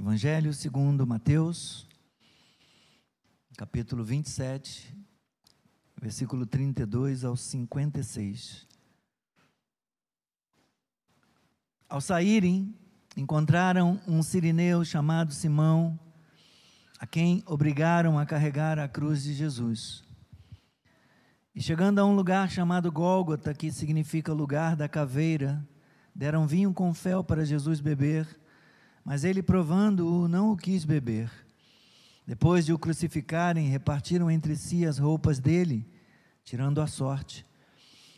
Evangelho segundo Mateus, capítulo 27, versículo 32 ao 56. Ao saírem, encontraram um sirineu chamado Simão, a quem obrigaram a carregar a cruz de Jesus. E chegando a um lugar chamado Gólgota, que significa lugar da caveira, deram vinho com fel para Jesus beber, mas ele, provando-o, não o quis beber. Depois de o crucificarem, repartiram entre si as roupas dele, tirando a sorte.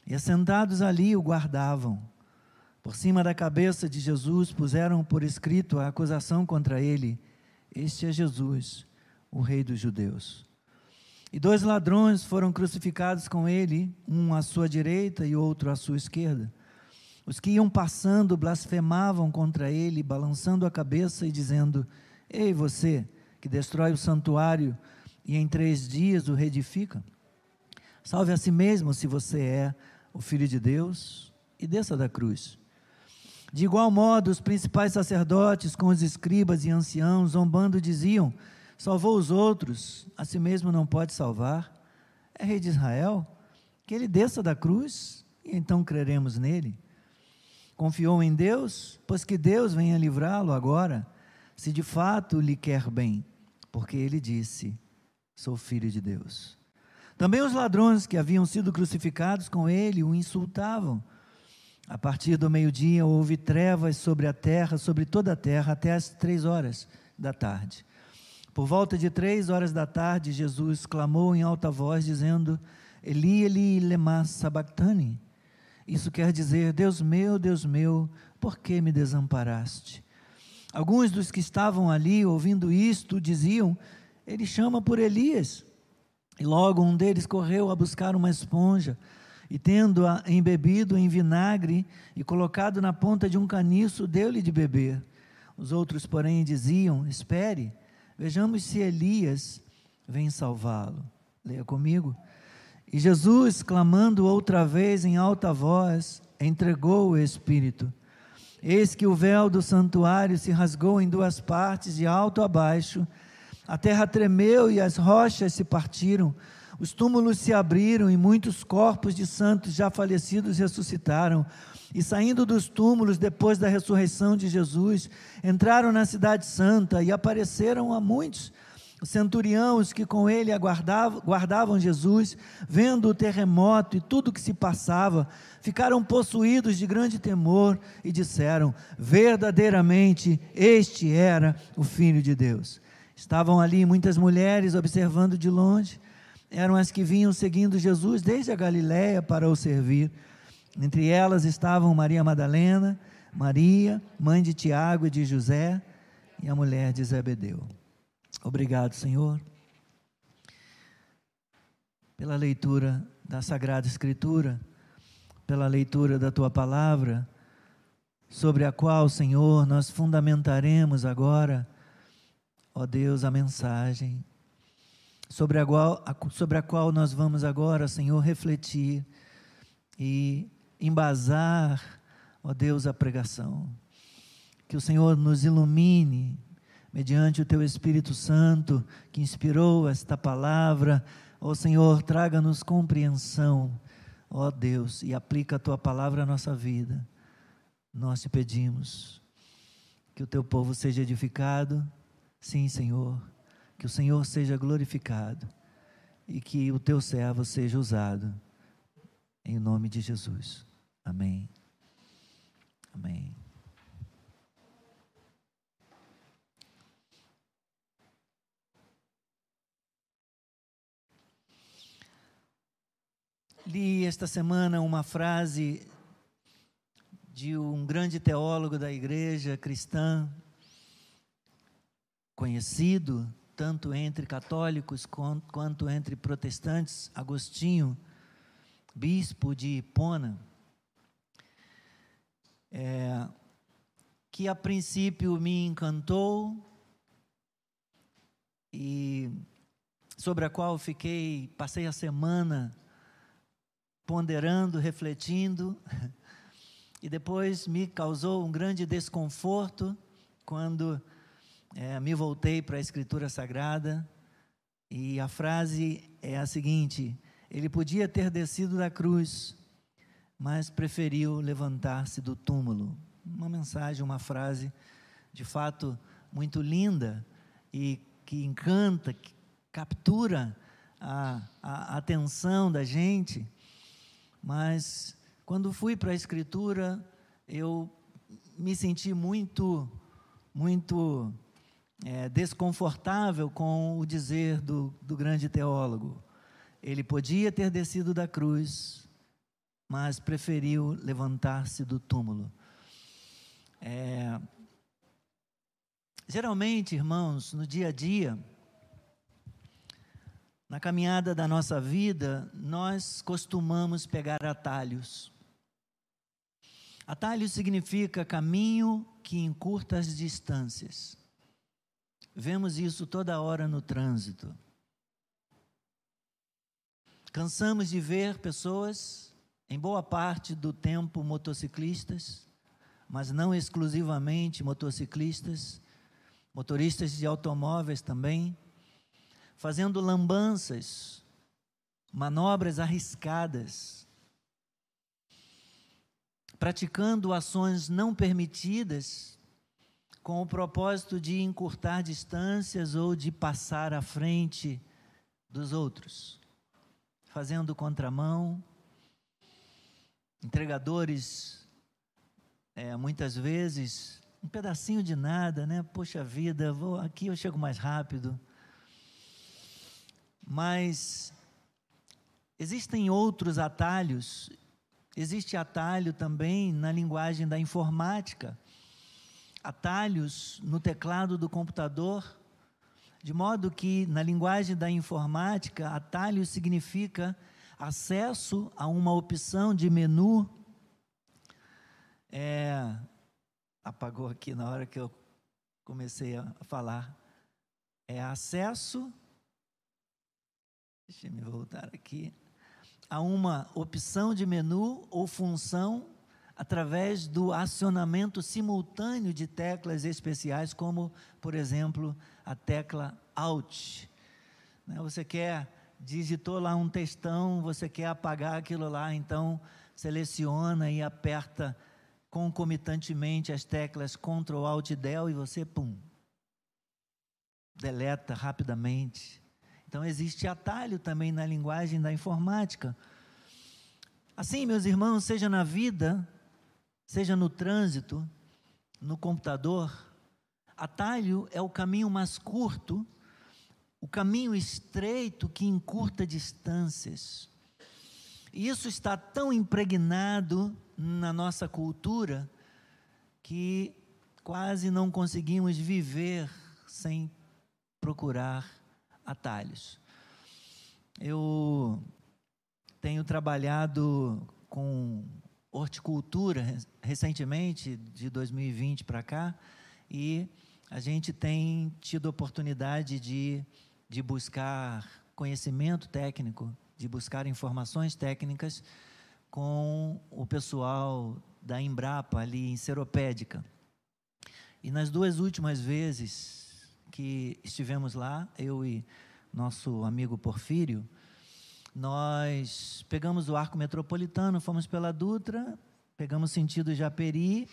E assentados ali o guardavam. Por cima da cabeça de Jesus puseram por escrito a acusação contra ele: Este é Jesus, o Rei dos Judeus. E dois ladrões foram crucificados com ele, um à sua direita e outro à sua esquerda. Os que iam passando blasfemavam contra ele, balançando a cabeça e dizendo: Ei, você que destrói o santuário e em três dias o reedifica, salve a si mesmo se você é o filho de Deus e desça da cruz. De igual modo, os principais sacerdotes, com os escribas e anciãos, zombando, diziam: Salvou os outros, a si mesmo não pode salvar. É rei de Israel? Que ele desça da cruz e então creremos nele. Confiou em Deus, pois que Deus venha livrá-lo agora, se de fato lhe quer bem, porque ele disse: Sou filho de Deus. Também os ladrões que haviam sido crucificados com ele o insultavam a partir do meio-dia houve trevas sobre a terra, sobre toda a terra, até as três horas da tarde. Por volta de três horas da tarde, Jesus clamou em alta voz, dizendo: Eli, Eli, lema sabachthani. Isso quer dizer: Deus meu, Deus meu, por que me desamparaste? Alguns dos que estavam ali ouvindo isto diziam: Ele chama por Elias. E logo um deles correu a buscar uma esponja e tendo-a embebido em vinagre e colocado na ponta de um caniço, deu-lhe de beber. Os outros, porém, diziam: Espere, vejamos se Elias vem salvá-lo. Leia comigo. E Jesus, clamando outra vez em alta voz, entregou o Espírito. Eis que o véu do santuário se rasgou em duas partes, de alto a baixo. A terra tremeu e as rochas se partiram os túmulos se abriram e muitos corpos de santos já falecidos ressuscitaram. E saindo dos túmulos depois da ressurreição de Jesus, entraram na Cidade Santa e apareceram a muitos. Os centuriões que com ele aguardavam, guardavam Jesus, vendo o terremoto e tudo o que se passava, ficaram possuídos de grande temor e disseram: Verdadeiramente este era o Filho de Deus. Estavam ali muitas mulheres observando de longe eram as que vinham seguindo Jesus desde a Galiléia para o servir. Entre elas estavam Maria Madalena, Maria, mãe de Tiago e de José, e a mulher de Zebedeu. Obrigado, Senhor, pela leitura da Sagrada Escritura, pela leitura da tua palavra, sobre a qual, Senhor, nós fundamentaremos agora, ó Deus, a mensagem sobre a, qual, sobre a qual nós vamos agora, Senhor, refletir e embasar, ó Deus, a pregação. Que o Senhor nos ilumine mediante o teu Espírito Santo que inspirou esta palavra. Ó Senhor, traga-nos compreensão, ó Deus, e aplica a tua palavra à nossa vida. Nós te pedimos que o teu povo seja edificado. Sim, Senhor que o Senhor seja glorificado e que o teu servo seja usado. Em nome de Jesus. Amém. Amém. Li esta semana uma frase de um grande teólogo da igreja cristã, conhecido, tanto entre católicos quanto entre protestantes, Agostinho, bispo de Hipona, é, que a princípio me encantou e sobre a qual fiquei, passei a semana ponderando, refletindo, e depois me causou um grande desconforto quando é, me voltei para a Escritura Sagrada. E a frase é a seguinte: Ele podia ter descido da cruz, mas preferiu levantar-se do túmulo. Uma mensagem, uma frase de fato muito linda e que encanta, que captura a, a atenção da gente, mas quando fui para a Escritura, eu me senti muito, muito é, desconfortável com o dizer do, do grande teólogo. Ele podia ter descido da cruz, mas preferiu levantar-se do túmulo. É, geralmente, irmãos, no dia a dia, na caminhada da nossa vida, nós costumamos pegar atalhos. Atalho significa caminho que encurta as distâncias. Vemos isso toda hora no trânsito. Cansamos de ver pessoas, em boa parte do tempo motociclistas, mas não exclusivamente motociclistas, motoristas de automóveis também, fazendo lambanças, manobras arriscadas, praticando ações não permitidas com o propósito de encurtar distâncias ou de passar à frente dos outros, fazendo contramão, entregadores, é, muitas vezes, um pedacinho de nada, né? Poxa vida, vou aqui eu chego mais rápido. Mas existem outros atalhos. Existe atalho também na linguagem da informática, atalhos no teclado do computador, de modo que na linguagem da informática, atalho significa acesso a uma opção de menu. É, apagou aqui na hora que eu comecei a falar. É acesso Deixa eu voltar aqui. Há uma opção de menu ou função através do acionamento simultâneo de teclas especiais, como, por exemplo, a tecla Alt. Né, você quer, digitou lá um textão, você quer apagar aquilo lá, então seleciona e aperta concomitantemente as teclas Ctrl Alt Del e você, pum, deleta rapidamente. Então existe atalho também na linguagem da informática. Assim, meus irmãos, seja na vida, seja no trânsito, no computador, atalho é o caminho mais curto, o caminho estreito que encurta distâncias. E isso está tão impregnado na nossa cultura que quase não conseguimos viver sem procurar atalhos. Eu tenho trabalhado com horticultura recentemente, de 2020 para cá, e a gente tem tido oportunidade de, de buscar conhecimento técnico, de buscar informações técnicas com o pessoal da Embrapa ali em Seropédica. E nas duas últimas vezes que estivemos lá, eu e nosso amigo Porfírio, nós pegamos o arco metropolitano, fomos pela Dutra, pegamos sentido Japeri,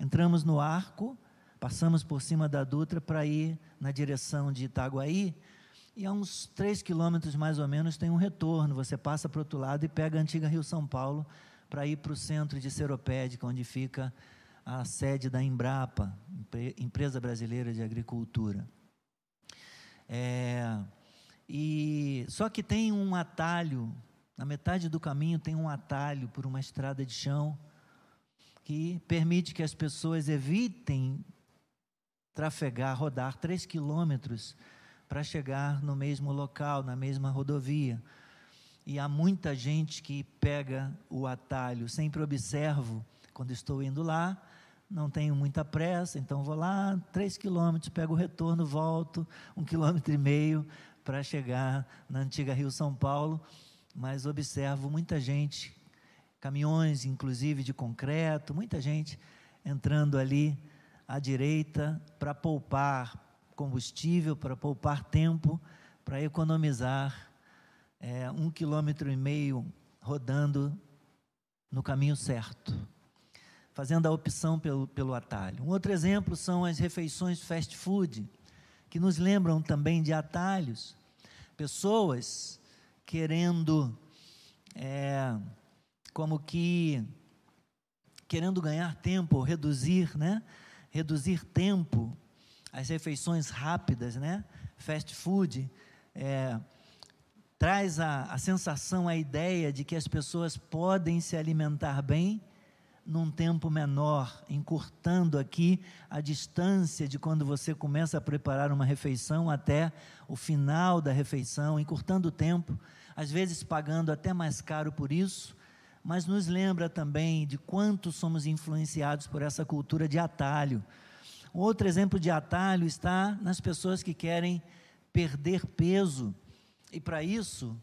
entramos no arco, passamos por cima da Dutra para ir na direção de Itaguaí, e a uns três quilômetros mais ou menos tem um retorno. Você passa para o outro lado e pega a antiga Rio São Paulo para ir para o centro de Seropédica, onde fica a sede da Embrapa, Empresa Brasileira de Agricultura. É, e só que tem um atalho, na metade do caminho tem um atalho por uma estrada de chão que permite que as pessoas evitem trafegar, rodar três quilômetros para chegar no mesmo local, na mesma rodovia. E há muita gente que pega o atalho. Sempre observo quando estou indo lá, não tenho muita pressa, então vou lá, três quilômetros, pego o retorno, volto, um quilômetro e meio para chegar na antiga Rio São Paulo, mas observo muita gente, caminhões inclusive de concreto, muita gente entrando ali à direita para poupar combustível, para poupar tempo, para economizar é, um quilômetro e meio rodando no caminho certo, fazendo a opção pelo, pelo atalho. Um outro exemplo são as refeições fast food, que nos lembram também de atalhos. Pessoas querendo, é, como que, querendo ganhar tempo, reduzir, né? Reduzir tempo, as refeições rápidas, né? Fast food, é, traz a, a sensação, a ideia de que as pessoas podem se alimentar bem num tempo menor, encurtando aqui a distância de quando você começa a preparar uma refeição até o final da refeição, encurtando o tempo, às vezes pagando até mais caro por isso, mas nos lembra também de quanto somos influenciados por essa cultura de atalho. Outro exemplo de atalho está nas pessoas que querem perder peso e para isso,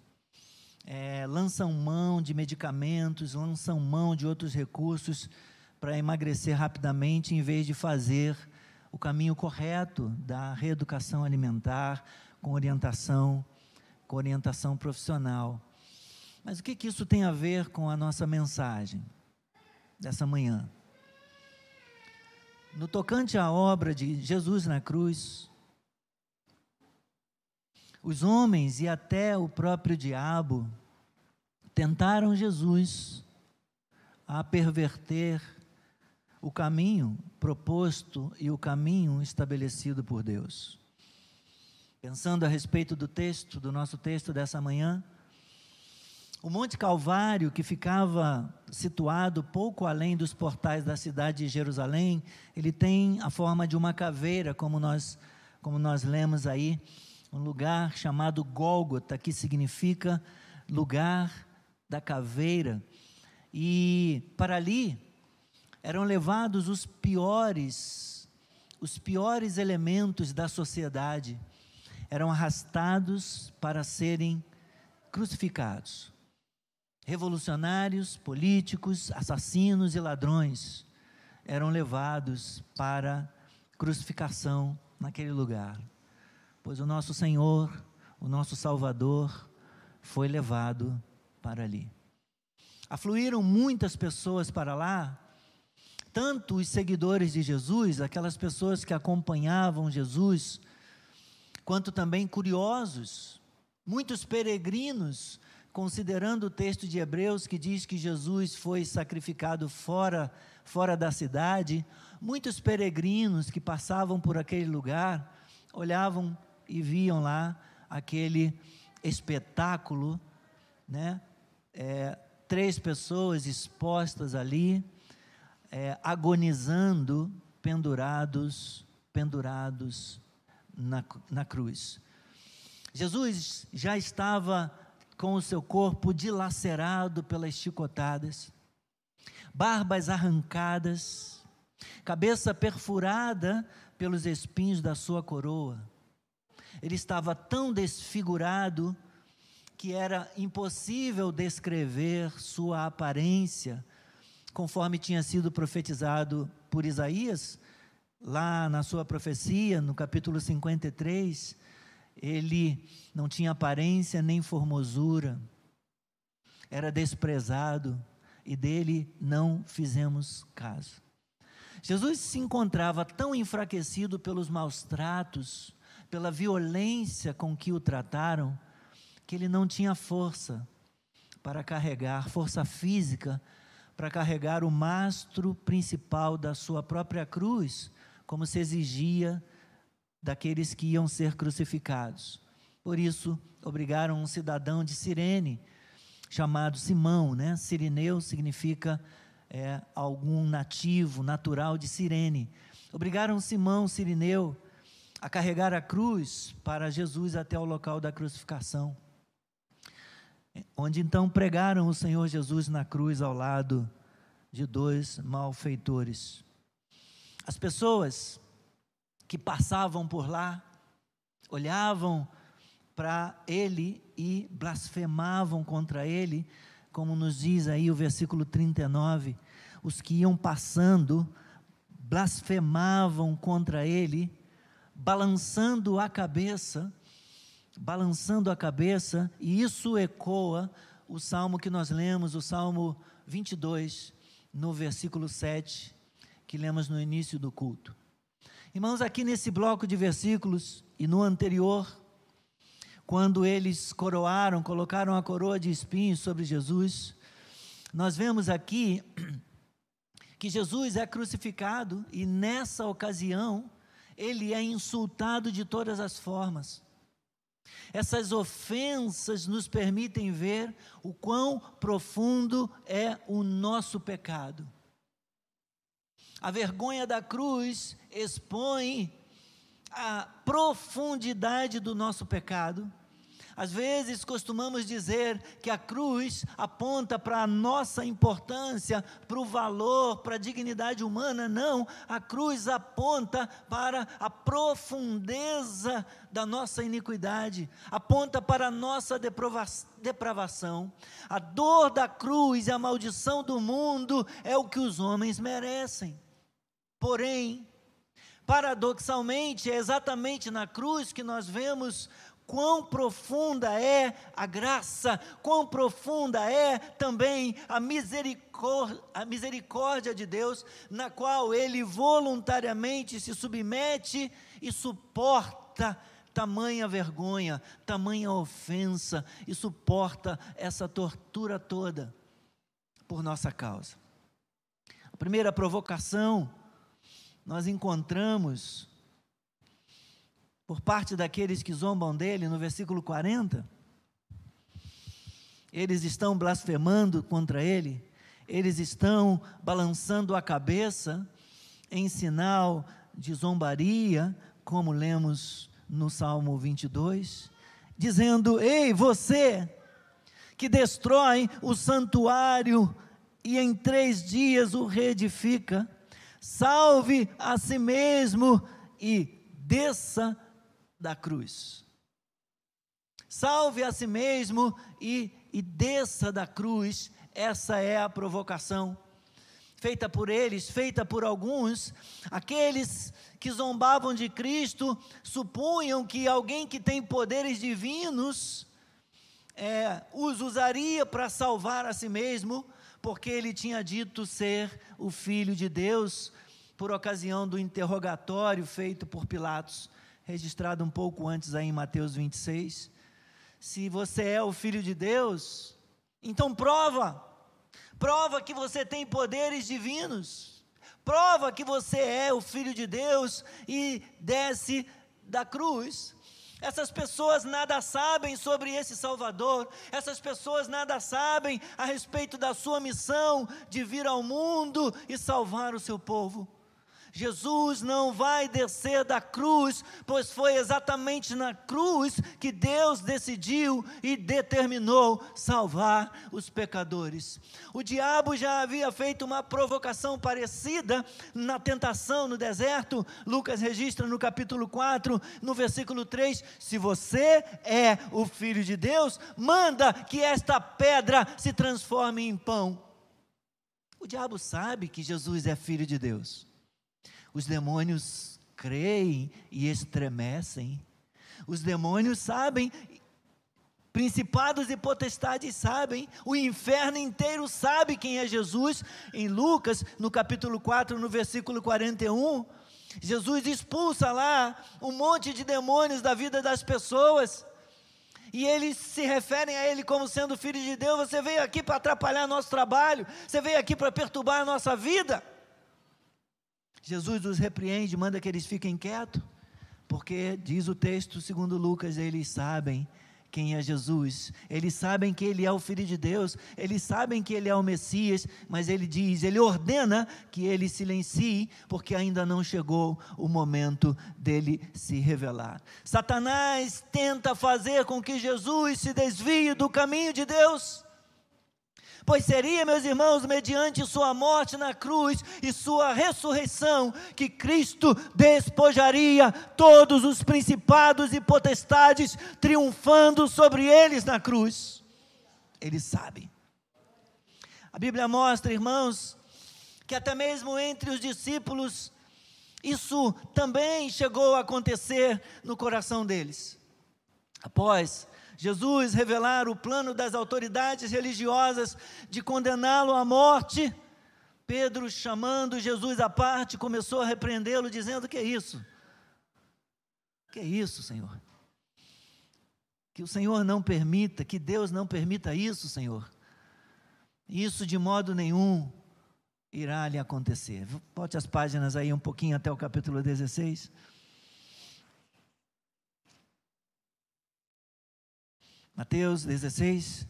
é, lançam mão de medicamentos, lançam mão de outros recursos para emagrecer rapidamente, em vez de fazer o caminho correto da reeducação alimentar, com orientação, com orientação profissional. Mas o que, que isso tem a ver com a nossa mensagem dessa manhã? No tocante à obra de Jesus na cruz, os homens e até o próprio diabo tentaram Jesus a perverter o caminho proposto e o caminho estabelecido por Deus. Pensando a respeito do texto, do nosso texto dessa manhã, o Monte Calvário, que ficava situado pouco além dos portais da cidade de Jerusalém, ele tem a forma de uma caveira, como nós, como nós lemos aí um lugar chamado Gólgota, que significa lugar da caveira. E para ali eram levados os piores, os piores elementos da sociedade, eram arrastados para serem crucificados. Revolucionários, políticos, assassinos e ladrões eram levados para crucificação naquele lugar pois o nosso Senhor, o nosso Salvador, foi levado para ali. Afluíram muitas pessoas para lá, tanto os seguidores de Jesus, aquelas pessoas que acompanhavam Jesus, quanto também curiosos, muitos peregrinos, considerando o texto de Hebreus que diz que Jesus foi sacrificado fora, fora da cidade, muitos peregrinos que passavam por aquele lugar olhavam e viam lá aquele espetáculo, né? É, três pessoas expostas ali, é, agonizando, pendurados, pendurados na, na cruz. Jesus já estava com o seu corpo dilacerado pelas chicotadas, barbas arrancadas, cabeça perfurada pelos espinhos da sua coroa ele estava tão desfigurado que era impossível descrever sua aparência, conforme tinha sido profetizado por Isaías, lá na sua profecia, no capítulo 53, ele não tinha aparência nem formosura, era desprezado e dele não fizemos caso. Jesus se encontrava tão enfraquecido pelos maus tratos, pela violência com que o trataram, que ele não tinha força para carregar, força física, para carregar o mastro principal da sua própria cruz, como se exigia daqueles que iam ser crucificados. Por isso, obrigaram um cidadão de Cirene, chamado Simão, né? Sirineu significa é, algum nativo, natural de Cirene. Obrigaram Simão Sirineu a carregar a cruz para Jesus até o local da crucificação, onde então pregaram o Senhor Jesus na cruz ao lado de dois malfeitores. As pessoas que passavam por lá olhavam para ele e blasfemavam contra ele, como nos diz aí o versículo 39. Os que iam passando blasfemavam contra ele balançando a cabeça, balançando a cabeça, e isso ecoa o salmo que nós lemos, o salmo 22, no versículo 7, que lemos no início do culto. Irmãos, aqui nesse bloco de versículos e no anterior, quando eles coroaram, colocaram a coroa de espinhos sobre Jesus, nós vemos aqui que Jesus é crucificado e nessa ocasião ele é insultado de todas as formas. Essas ofensas nos permitem ver o quão profundo é o nosso pecado. A vergonha da cruz expõe a profundidade do nosso pecado às vezes costumamos dizer que a cruz aponta para a nossa importância, para o valor, para a dignidade humana. Não, a cruz aponta para a profundeza da nossa iniquidade, aponta para a nossa depravação. A dor da cruz e a maldição do mundo é o que os homens merecem. Porém, paradoxalmente, é exatamente na cruz que nós vemos quão profunda é a graça, quão profunda é também a misericórdia, a misericórdia de Deus, na qual Ele voluntariamente se submete e suporta tamanha vergonha, tamanha ofensa e suporta essa tortura toda por nossa causa. A primeira provocação nós encontramos por parte daqueles que zombam dele, no versículo 40. Eles estão blasfemando contra ele, eles estão balançando a cabeça em sinal de zombaria, como lemos no Salmo 22, dizendo: Ei, você que destrói o santuário e em três dias o reedifica, salve a si mesmo e desça da cruz. Salve a si mesmo e, e desça da cruz. Essa é a provocação feita por eles, feita por alguns, aqueles que zombavam de Cristo, supunham que alguém que tem poderes divinos é, os usaria para salvar a si mesmo, porque ele tinha dito ser o Filho de Deus, por ocasião do interrogatório feito por Pilatos registrado um pouco antes aí em Mateus 26. Se você é o filho de Deus, então prova. Prova que você tem poderes divinos. Prova que você é o filho de Deus e desce da cruz. Essas pessoas nada sabem sobre esse Salvador, essas pessoas nada sabem a respeito da sua missão de vir ao mundo e salvar o seu povo. Jesus não vai descer da cruz, pois foi exatamente na cruz que Deus decidiu e determinou salvar os pecadores. O diabo já havia feito uma provocação parecida na tentação no deserto. Lucas registra no capítulo 4, no versículo 3: Se você é o filho de Deus, manda que esta pedra se transforme em pão. O diabo sabe que Jesus é filho de Deus. Os demônios creem e estremecem. Os demônios sabem, principados e potestades sabem, o inferno inteiro sabe quem é Jesus. Em Lucas, no capítulo 4, no versículo 41, Jesus expulsa lá um monte de demônios da vida das pessoas. E eles se referem a ele como sendo filho de Deus. Você veio aqui para atrapalhar nosso trabalho, você veio aqui para perturbar a nossa vida. Jesus os repreende, manda que eles fiquem quietos, porque diz o texto, segundo Lucas, eles sabem quem é Jesus, eles sabem que ele é o Filho de Deus, eles sabem que ele é o Messias, mas ele diz, ele ordena que ele silencie, porque ainda não chegou o momento dele se revelar. Satanás tenta fazer com que Jesus se desvie do caminho de Deus. Pois seria, meus irmãos, mediante sua morte na cruz e sua ressurreição, que Cristo despojaria todos os principados e potestades, triunfando sobre eles na cruz. Ele sabe. A Bíblia mostra, irmãos, que até mesmo entre os discípulos Isso também chegou a acontecer no coração deles. Após Jesus revelar o plano das autoridades religiosas de condená-lo à morte, Pedro, chamando Jesus à parte, começou a repreendê-lo, dizendo: Que é isso? Que é isso, Senhor? Que o Senhor não permita, que Deus não permita isso, Senhor. Isso de modo nenhum irá lhe acontecer. Volte as páginas aí um pouquinho até o capítulo 16. Mateus 16.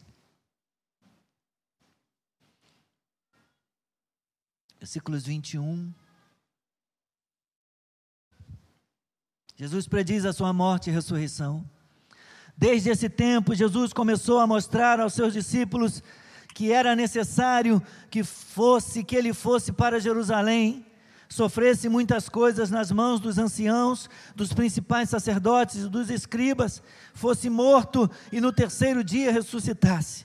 Versículos 21. Jesus prediz a sua morte e ressurreição. Desde esse tempo, Jesus começou a mostrar aos seus discípulos que era necessário que fosse, que ele fosse para Jerusalém, sofresse muitas coisas nas mãos dos anciãos, dos principais sacerdotes e dos escribas, fosse morto e no terceiro dia ressuscitasse.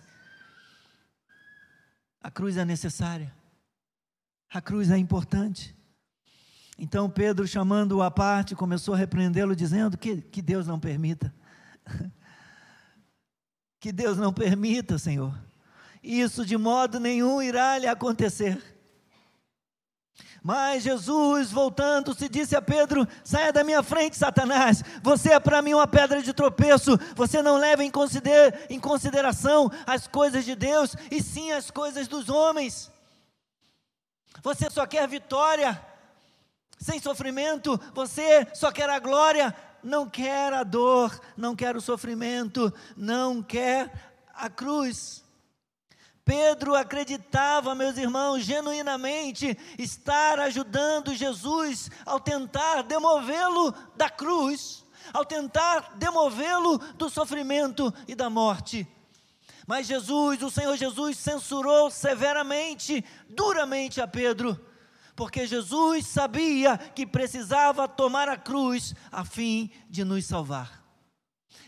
A cruz é necessária, a cruz é importante. Então Pedro, chamando-o à parte, começou a repreendê-lo, dizendo que, que Deus não permita. que Deus não permita, Senhor. Isso de modo nenhum irá lhe acontecer. Mas Jesus, voltando-se, disse a Pedro: Saia da minha frente, Satanás. Você é para mim uma pedra de tropeço. Você não leva em, em consideração as coisas de Deus, e sim as coisas dos homens. Você só quer vitória, sem sofrimento. Você só quer a glória, não quer a dor, não quer o sofrimento, não quer a cruz. Pedro acreditava, meus irmãos, genuinamente estar ajudando Jesus ao tentar demovê-lo da cruz, ao tentar demovê-lo do sofrimento e da morte. Mas Jesus, o Senhor Jesus, censurou severamente, duramente a Pedro, porque Jesus sabia que precisava tomar a cruz a fim de nos salvar.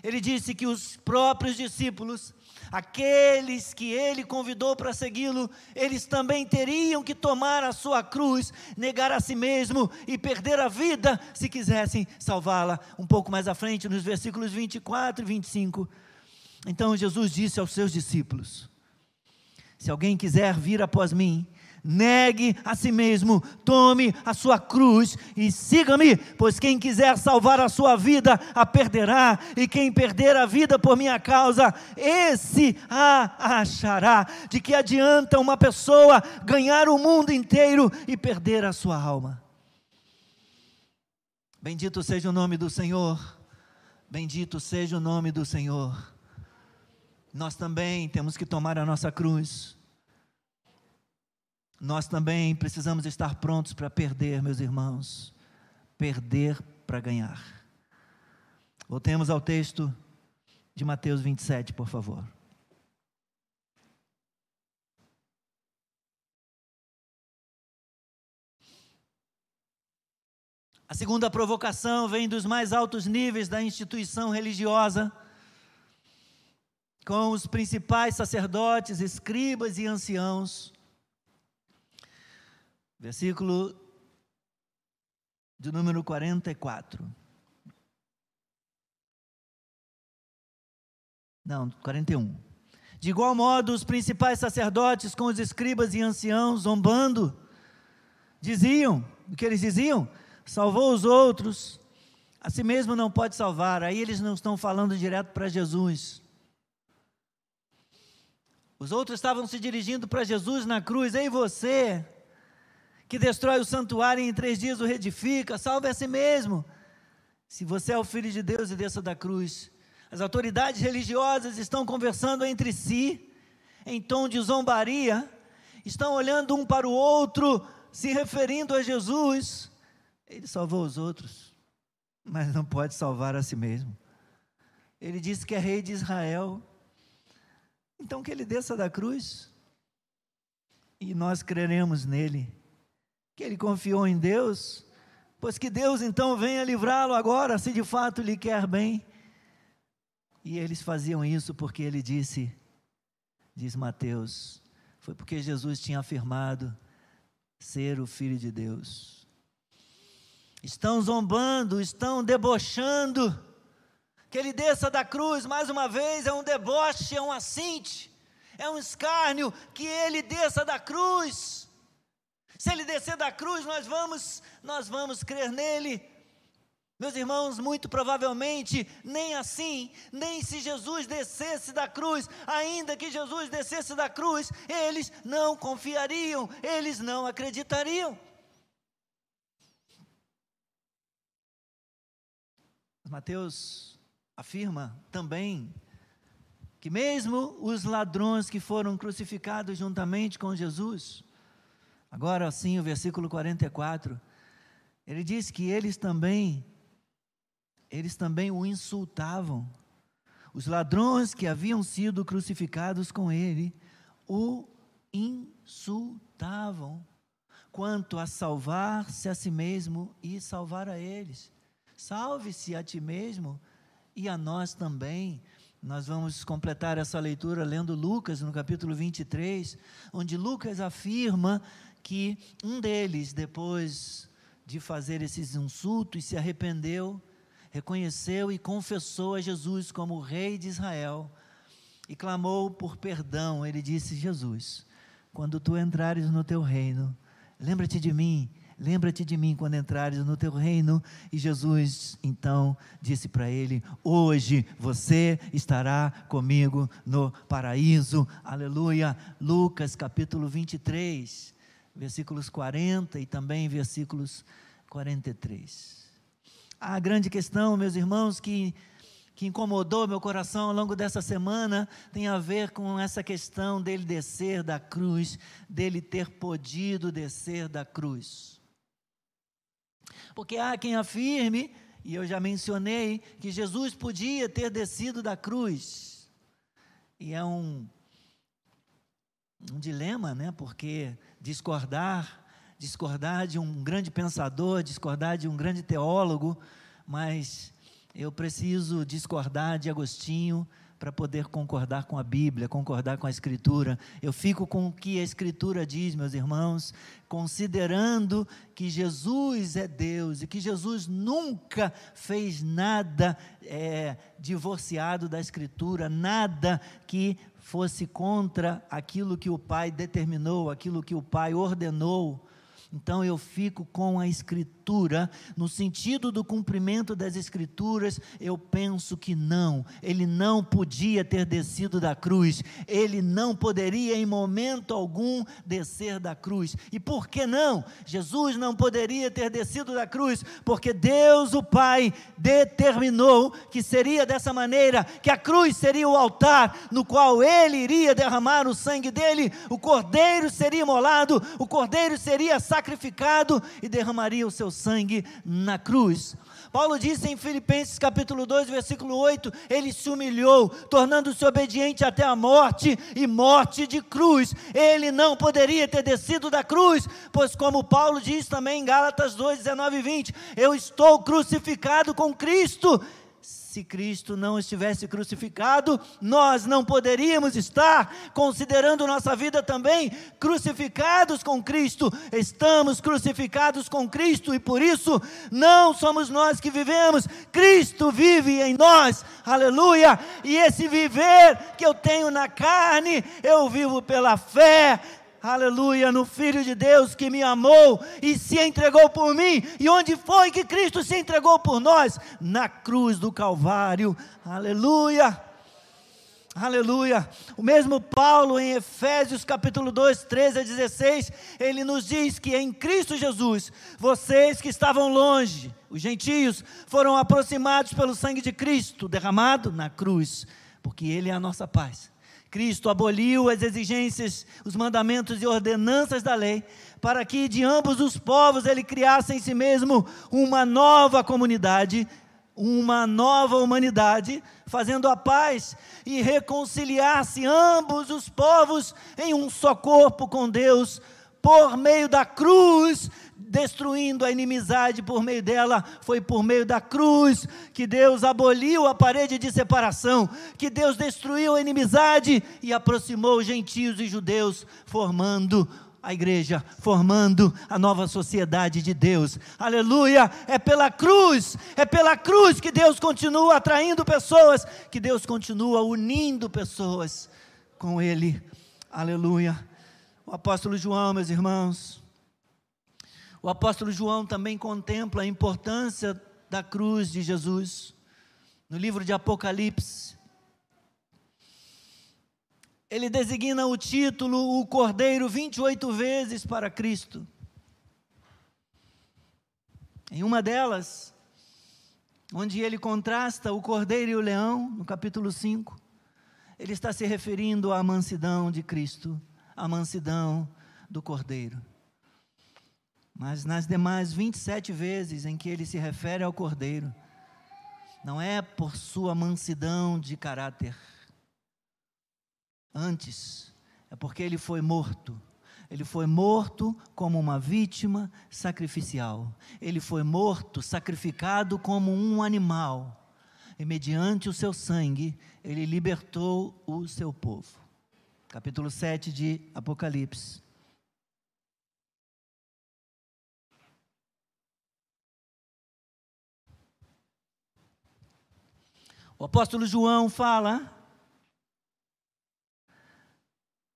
Ele disse que os próprios discípulos aqueles que ele convidou para segui-lo, eles também teriam que tomar a sua cruz, negar a si mesmo e perder a vida se quisessem salvá-la. Um pouco mais à frente, nos versículos 24 e 25. Então Jesus disse aos seus discípulos: Se alguém quiser vir após mim, negue a si mesmo, tome a sua cruz e siga-me, pois quem quiser salvar a sua vida a perderá, e quem perder a vida por minha causa, esse a achará. De que adianta uma pessoa ganhar o mundo inteiro e perder a sua alma? Bendito seja o nome do Senhor, bendito seja o nome do Senhor. Nós também temos que tomar a nossa cruz nós também precisamos estar prontos para perder, meus irmãos. Perder para ganhar. Voltemos ao texto de Mateus 27, por favor. A segunda provocação vem dos mais altos níveis da instituição religiosa, com os principais sacerdotes, escribas e anciãos versículo de número 44. Não, 41. De igual modo, os principais sacerdotes com os escribas e anciãos, zombando, diziam, o que eles diziam? Salvou os outros, a si mesmo não pode salvar. Aí eles não estão falando direto para Jesus. Os outros estavam se dirigindo para Jesus na cruz. Ei, você, que destrói o santuário e em três dias o reedifica, salve a si mesmo. Se você é o filho de Deus e desça da cruz. As autoridades religiosas estão conversando entre si, em tom de zombaria, estão olhando um para o outro, se referindo a Jesus. Ele salvou os outros, mas não pode salvar a si mesmo. Ele disse que é rei de Israel. Então que ele desça da cruz e nós creremos nele que ele confiou em Deus, pois que Deus então venha livrá-lo agora, se de fato lhe quer bem. E eles faziam isso porque ele disse, diz Mateus, foi porque Jesus tinha afirmado ser o Filho de Deus. estão zombando, estão debochando. Que ele desça da cruz, mais uma vez, é um deboche, é um assinte, é um escárnio, que ele desça da cruz. Se ele descer da cruz, nós vamos, nós vamos crer nele. Meus irmãos, muito provavelmente, nem assim, nem se Jesus descesse da cruz, ainda que Jesus descesse da cruz, eles não confiariam, eles não acreditariam. Mateus afirma também que, mesmo os ladrões que foram crucificados juntamente com Jesus, agora sim, o versículo 44, ele diz que eles também eles também o insultavam. Os ladrões que haviam sido crucificados com ele o insultavam quanto a salvar-se a si mesmo e salvar a eles. Salve-se a ti mesmo e a nós também. Nós vamos completar essa leitura lendo Lucas no capítulo 23, onde Lucas afirma que um deles, depois de fazer esses insultos, se arrependeu reconheceu e confessou a Jesus como Rei de Israel e clamou por perdão. Ele disse: Jesus, quando tu entrares no teu reino, lembra-te de mim. Lembra-te de mim quando entrares no teu reino. E Jesus então disse para ele: Hoje você estará comigo no paraíso. Aleluia. Lucas capítulo 23, versículos 40 e também versículos 43 a grande questão, meus irmãos, que, que incomodou meu coração ao longo dessa semana tem a ver com essa questão dele descer da cruz, dele ter podido descer da cruz. Porque há quem afirme, e eu já mencionei, que Jesus podia ter descido da cruz. E é um, um dilema, né? Porque discordar discordar de um grande pensador, discordar de um grande teólogo, mas eu preciso discordar de Agostinho para poder concordar com a Bíblia, concordar com a Escritura. Eu fico com o que a Escritura diz, meus irmãos, considerando que Jesus é Deus e que Jesus nunca fez nada é, divorciado da Escritura, nada que fosse contra aquilo que o Pai determinou, aquilo que o Pai ordenou. Então eu fico com a Escritura, no sentido do cumprimento das Escrituras, eu penso que não, ele não podia ter descido da cruz, ele não poderia em momento algum descer da cruz. E por que não? Jesus não poderia ter descido da cruz, porque Deus, o Pai, determinou que seria dessa maneira, que a cruz seria o altar no qual ele iria derramar o sangue dele, o cordeiro seria imolado, o cordeiro seria sacrificado sacrificado e derramaria o seu sangue na cruz. Paulo disse em Filipenses capítulo 2, versículo 8: Ele se humilhou, tornando-se obediente até a morte e morte de cruz. Ele não poderia ter descido da cruz, pois, como Paulo diz também em Gálatas 2, 19 e 20: Eu estou crucificado com Cristo se Cristo não estivesse crucificado, nós não poderíamos estar, considerando nossa vida também, crucificados com Cristo. Estamos crucificados com Cristo e por isso não somos nós que vivemos, Cristo vive em nós. Aleluia! E esse viver que eu tenho na carne, eu vivo pela fé aleluia, no Filho de Deus que me amou e se entregou por mim. E onde foi que Cristo se entregou por nós? Na cruz do Calvário, aleluia. Aleluia. O mesmo Paulo em Efésios capítulo 2, 13 a 16, ele nos diz que em Cristo Jesus, vocês que estavam longe, os gentios, foram aproximados pelo sangue de Cristo derramado na cruz, porque ele é a nossa paz. Cristo aboliu as exigências, os mandamentos e ordenanças da lei, para que de ambos os povos ele criasse em si mesmo uma nova comunidade, uma nova humanidade, fazendo a paz e reconciliasse ambos os povos em um só corpo com Deus, por meio da cruz, destruindo a inimizade por meio dela, foi por meio da cruz que Deus aboliu a parede de separação, que Deus destruiu a inimizade e aproximou gentios e judeus, formando a igreja, formando a nova sociedade de Deus. Aleluia! É pela cruz, é pela cruz que Deus continua atraindo pessoas, que Deus continua unindo pessoas com Ele. Aleluia! O apóstolo João, meus irmãos, o apóstolo João também contempla a importância da cruz de Jesus. No livro de Apocalipse, ele designa o título, o Cordeiro, 28 vezes para Cristo. Em uma delas, onde ele contrasta o Cordeiro e o Leão, no capítulo 5, ele está se referindo à mansidão de Cristo, à mansidão do Cordeiro. Mas nas demais 27 vezes em que ele se refere ao Cordeiro, não é por sua mansidão de caráter, Antes, é porque ele foi morto. Ele foi morto como uma vítima sacrificial. Ele foi morto, sacrificado como um animal. E mediante o seu sangue, ele libertou o seu povo. Capítulo 7 de Apocalipse. O apóstolo João fala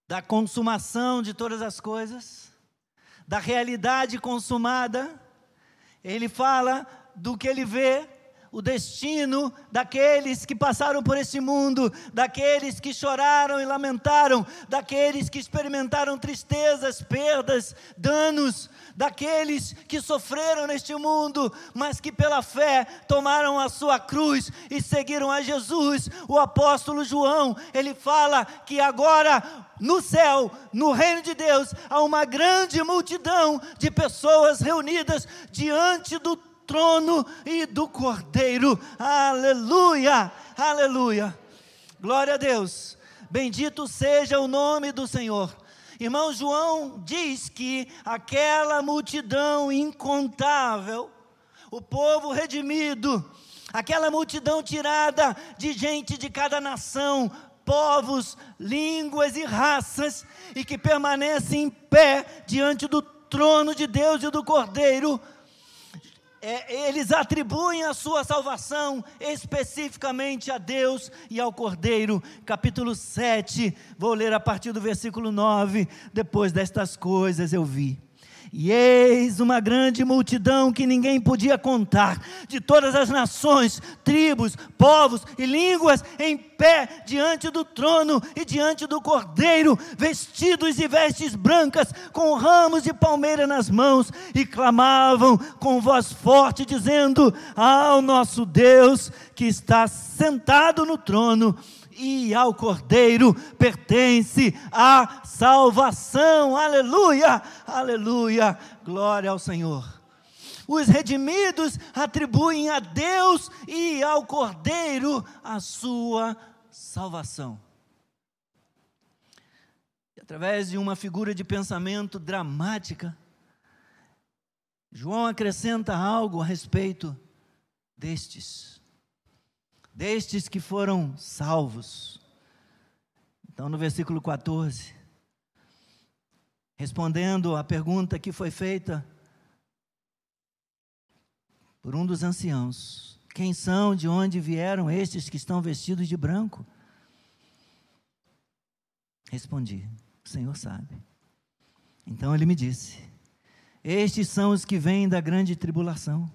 da consumação de todas as coisas, da realidade consumada. Ele fala do que ele vê, o destino daqueles que passaram por esse mundo, daqueles que choraram e lamentaram, daqueles que experimentaram tristezas, perdas, danos, daqueles que sofreram neste mundo, mas que pela fé tomaram a sua cruz e seguiram a Jesus. O apóstolo João, ele fala que agora no céu, no reino de Deus, há uma grande multidão de pessoas reunidas diante do trono e do Cordeiro. Aleluia! Aleluia! Glória a Deus. Bendito seja o nome do Senhor. Irmão João diz que aquela multidão incontável, o povo redimido, aquela multidão tirada de gente de cada nação, povos, línguas e raças, e que permanecem em pé diante do trono de Deus e do Cordeiro, é, eles atribuem a sua salvação especificamente a Deus e ao Cordeiro. Capítulo 7, vou ler a partir do versículo 9. Depois destas coisas eu vi e eis uma grande multidão que ninguém podia contar, de todas as nações, tribos, povos e línguas, em pé diante do trono e diante do cordeiro, vestidos de vestes brancas, com ramos de palmeira nas mãos, e clamavam com voz forte, dizendo: Ao nosso Deus que está sentado no trono e ao Cordeiro pertence a salvação. Aleluia, aleluia, glória ao Senhor. Os redimidos atribuem a Deus e ao Cordeiro a sua salvação. E através de uma figura de pensamento dramática, João acrescenta algo a respeito destes destes que foram salvos. Então, no versículo 14, respondendo à pergunta que foi feita por um dos anciãos: Quem são, de onde vieram estes que estão vestidos de branco? Respondi: O Senhor sabe. Então ele me disse: Estes são os que vêm da grande tribulação,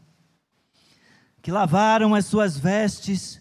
que lavaram as suas vestes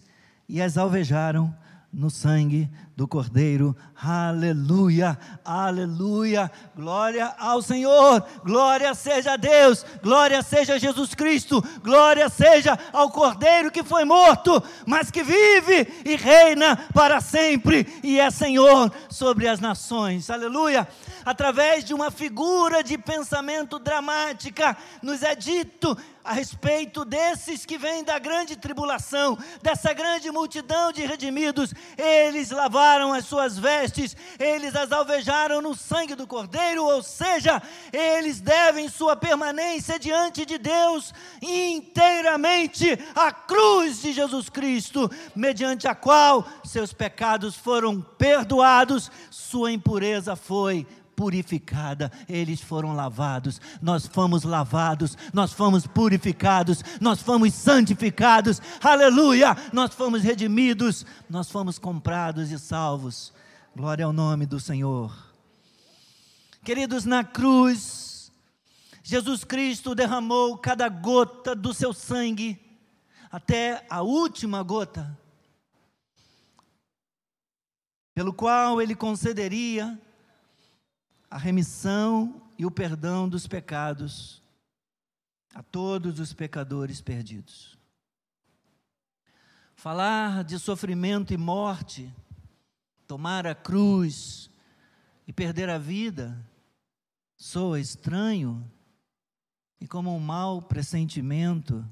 e as alvejaram no sangue do Cordeiro. Aleluia, aleluia, glória ao Senhor, glória seja a Deus, glória seja a Jesus Cristo, glória seja ao Cordeiro que foi morto, mas que vive e reina para sempre e é Senhor sobre as nações. Aleluia. Através de uma figura de pensamento dramática, nos é dito a respeito desses que vêm da grande tribulação, dessa grande multidão de redimidos. Eles lavaram as suas vestes, eles as alvejaram no sangue do Cordeiro, ou seja, eles devem sua permanência diante de Deus inteiramente à cruz de Jesus Cristo, mediante a qual seus pecados foram perdoados, sua impureza foi purificada, eles foram lavados, nós fomos lavados, nós fomos purificados, nós fomos santificados, aleluia, nós fomos redimidos, nós fomos comprados e salvos, glória ao nome do Senhor. Queridos, na cruz, Jesus Cristo derramou cada gota do seu sangue, até a última gota, pelo qual ele concederia a remissão e o perdão dos pecados a todos os pecadores perdidos. Falar de sofrimento e morte, tomar a cruz e perder a vida, soa estranho e como um mau pressentimento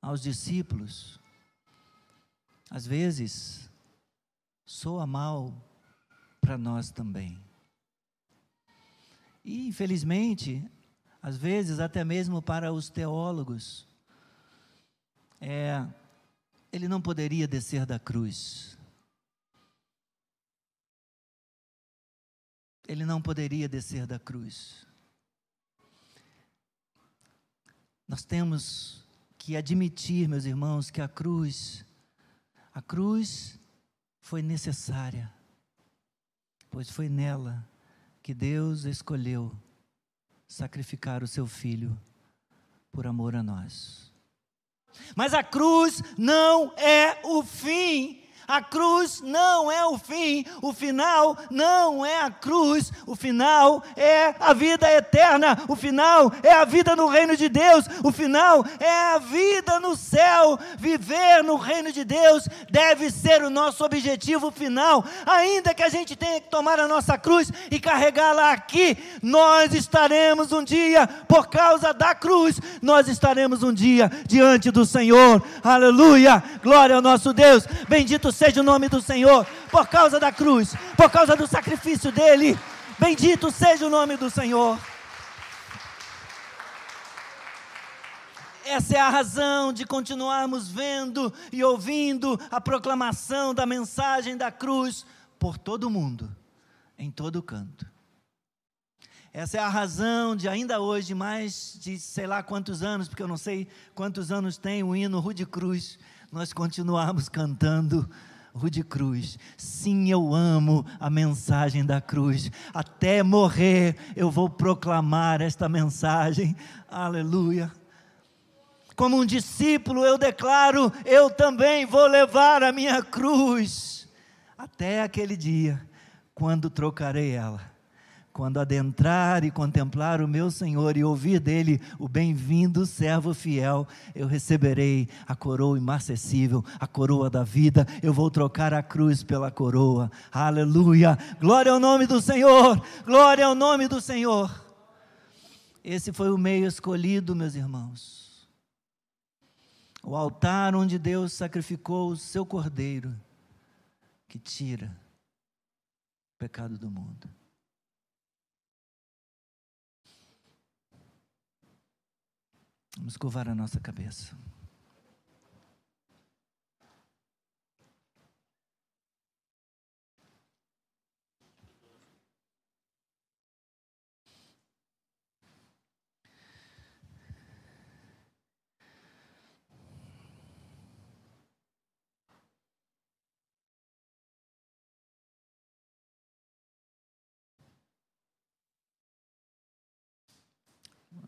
aos discípulos. Às vezes, soa mal para nós também. E, infelizmente, às vezes, até mesmo para os teólogos, é, ele não poderia descer da cruz. Ele não poderia descer da cruz. Nós temos que admitir, meus irmãos, que a cruz, a cruz foi necessária, pois foi nela que Deus escolheu sacrificar o seu filho por amor a nós. Mas a cruz não é o fim a cruz não é o fim, o final não é a cruz, o final é a vida eterna, o final é a vida no reino de Deus, o final é a vida no céu. Viver no reino de Deus deve ser o nosso objetivo final, ainda que a gente tenha que tomar a nossa cruz e carregá-la aqui, nós estaremos um dia, por causa da cruz, nós estaremos um dia diante do Senhor, aleluia, glória ao nosso Deus, bendito seja o nome do Senhor, por causa da cruz, por causa do sacrifício dele. Bendito seja o nome do Senhor. Essa é a razão de continuarmos vendo e ouvindo a proclamação da mensagem da cruz por todo o mundo, em todo canto. Essa é a razão de ainda hoje, mais de sei lá quantos anos, porque eu não sei quantos anos tem o hino Rude Cruz, nós continuarmos cantando Rude Cruz. Sim, eu amo a mensagem da cruz. Até morrer eu vou proclamar esta mensagem. Aleluia. Como um discípulo, eu declaro: eu também vou levar a minha cruz. Até aquele dia, quando trocarei ela quando adentrar e contemplar o meu Senhor e ouvir dele o bem-vindo servo fiel, eu receberei a coroa imarcessível, a coroa da vida. Eu vou trocar a cruz pela coroa. Aleluia! Glória ao nome do Senhor! Glória ao nome do Senhor! Esse foi o meio escolhido, meus irmãos. O altar onde Deus sacrificou o seu cordeiro, que tira o pecado do mundo. Vamos curvar a nossa cabeça.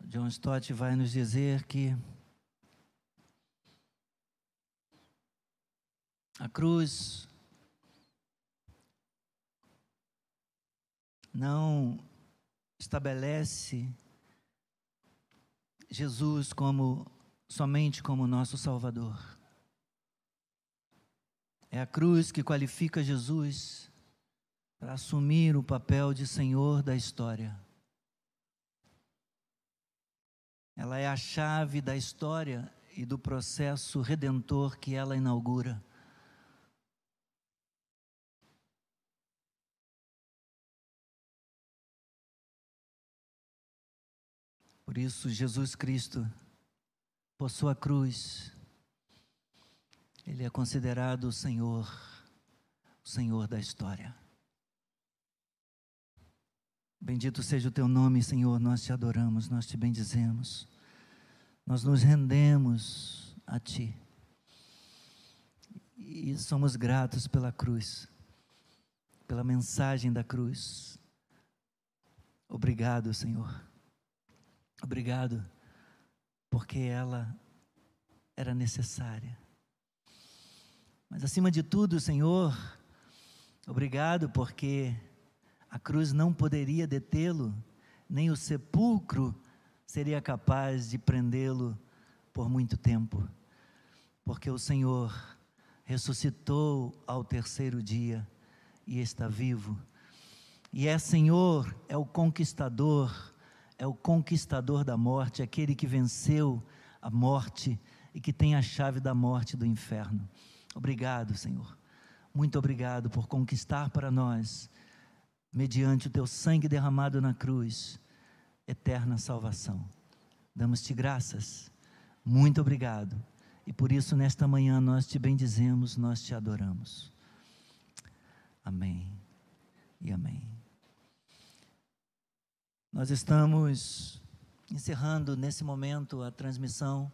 John Stott vai nos dizer que a cruz não estabelece Jesus como somente como nosso Salvador. É a cruz que qualifica Jesus para assumir o papel de Senhor da história. Ela é a chave da história e do processo redentor que ela inaugura. Por isso, Jesus Cristo, por sua cruz, ele é considerado o Senhor, o Senhor da história. Bendito seja o teu nome, Senhor, nós te adoramos, nós te bendizemos, nós nos rendemos a ti. E somos gratos pela cruz, pela mensagem da cruz. Obrigado, Senhor. Obrigado, porque ela era necessária. Mas acima de tudo, Senhor, obrigado porque a cruz não poderia detê-lo, nem o sepulcro seria capaz de prendê-lo por muito tempo, porque o Senhor ressuscitou ao terceiro dia e está vivo. E é Senhor, é o conquistador é o conquistador da morte, aquele que venceu a morte e que tem a chave da morte do inferno. Obrigado, Senhor. Muito obrigado por conquistar para nós, mediante o teu sangue derramado na cruz, eterna salvação. Damos-te graças. Muito obrigado. E por isso, nesta manhã, nós te bendizemos, nós te adoramos. Amém e amém. Nós estamos encerrando nesse momento a transmissão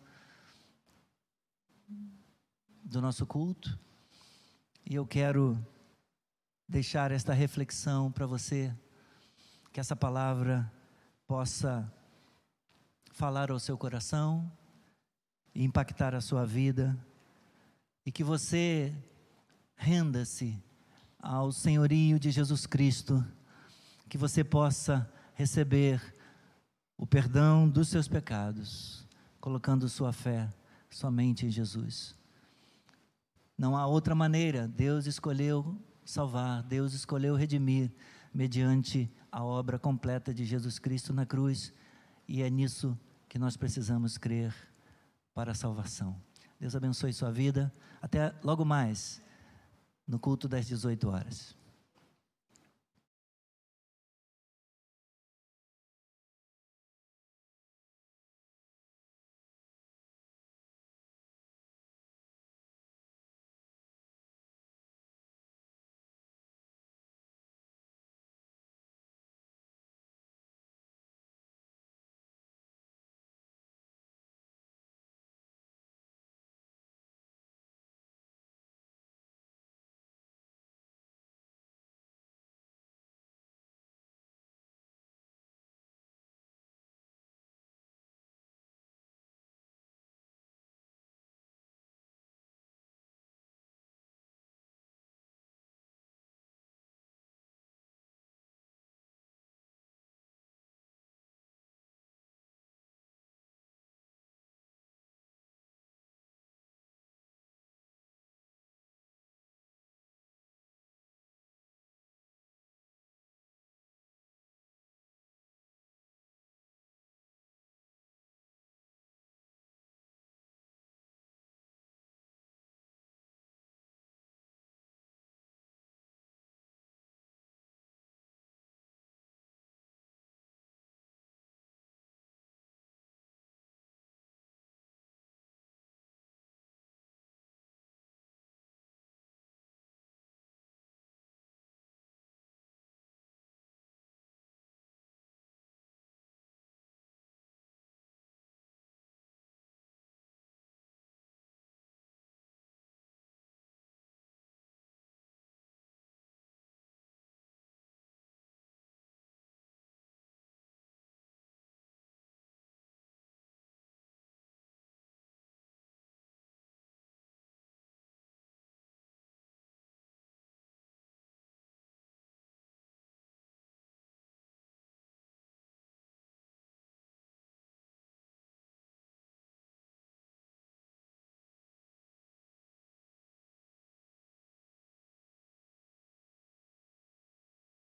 do nosso culto e eu quero deixar esta reflexão para você, que essa palavra possa falar ao seu coração impactar a sua vida e que você renda-se ao senhorio de Jesus Cristo, que você possa receber o perdão dos seus pecados, colocando sua fé somente em Jesus. Não há outra maneira, Deus escolheu salvar, Deus escolheu redimir mediante a obra completa de Jesus Cristo na cruz, e é nisso que nós precisamos crer para a salvação. Deus abençoe sua vida. Até logo mais, no culto das 18 horas.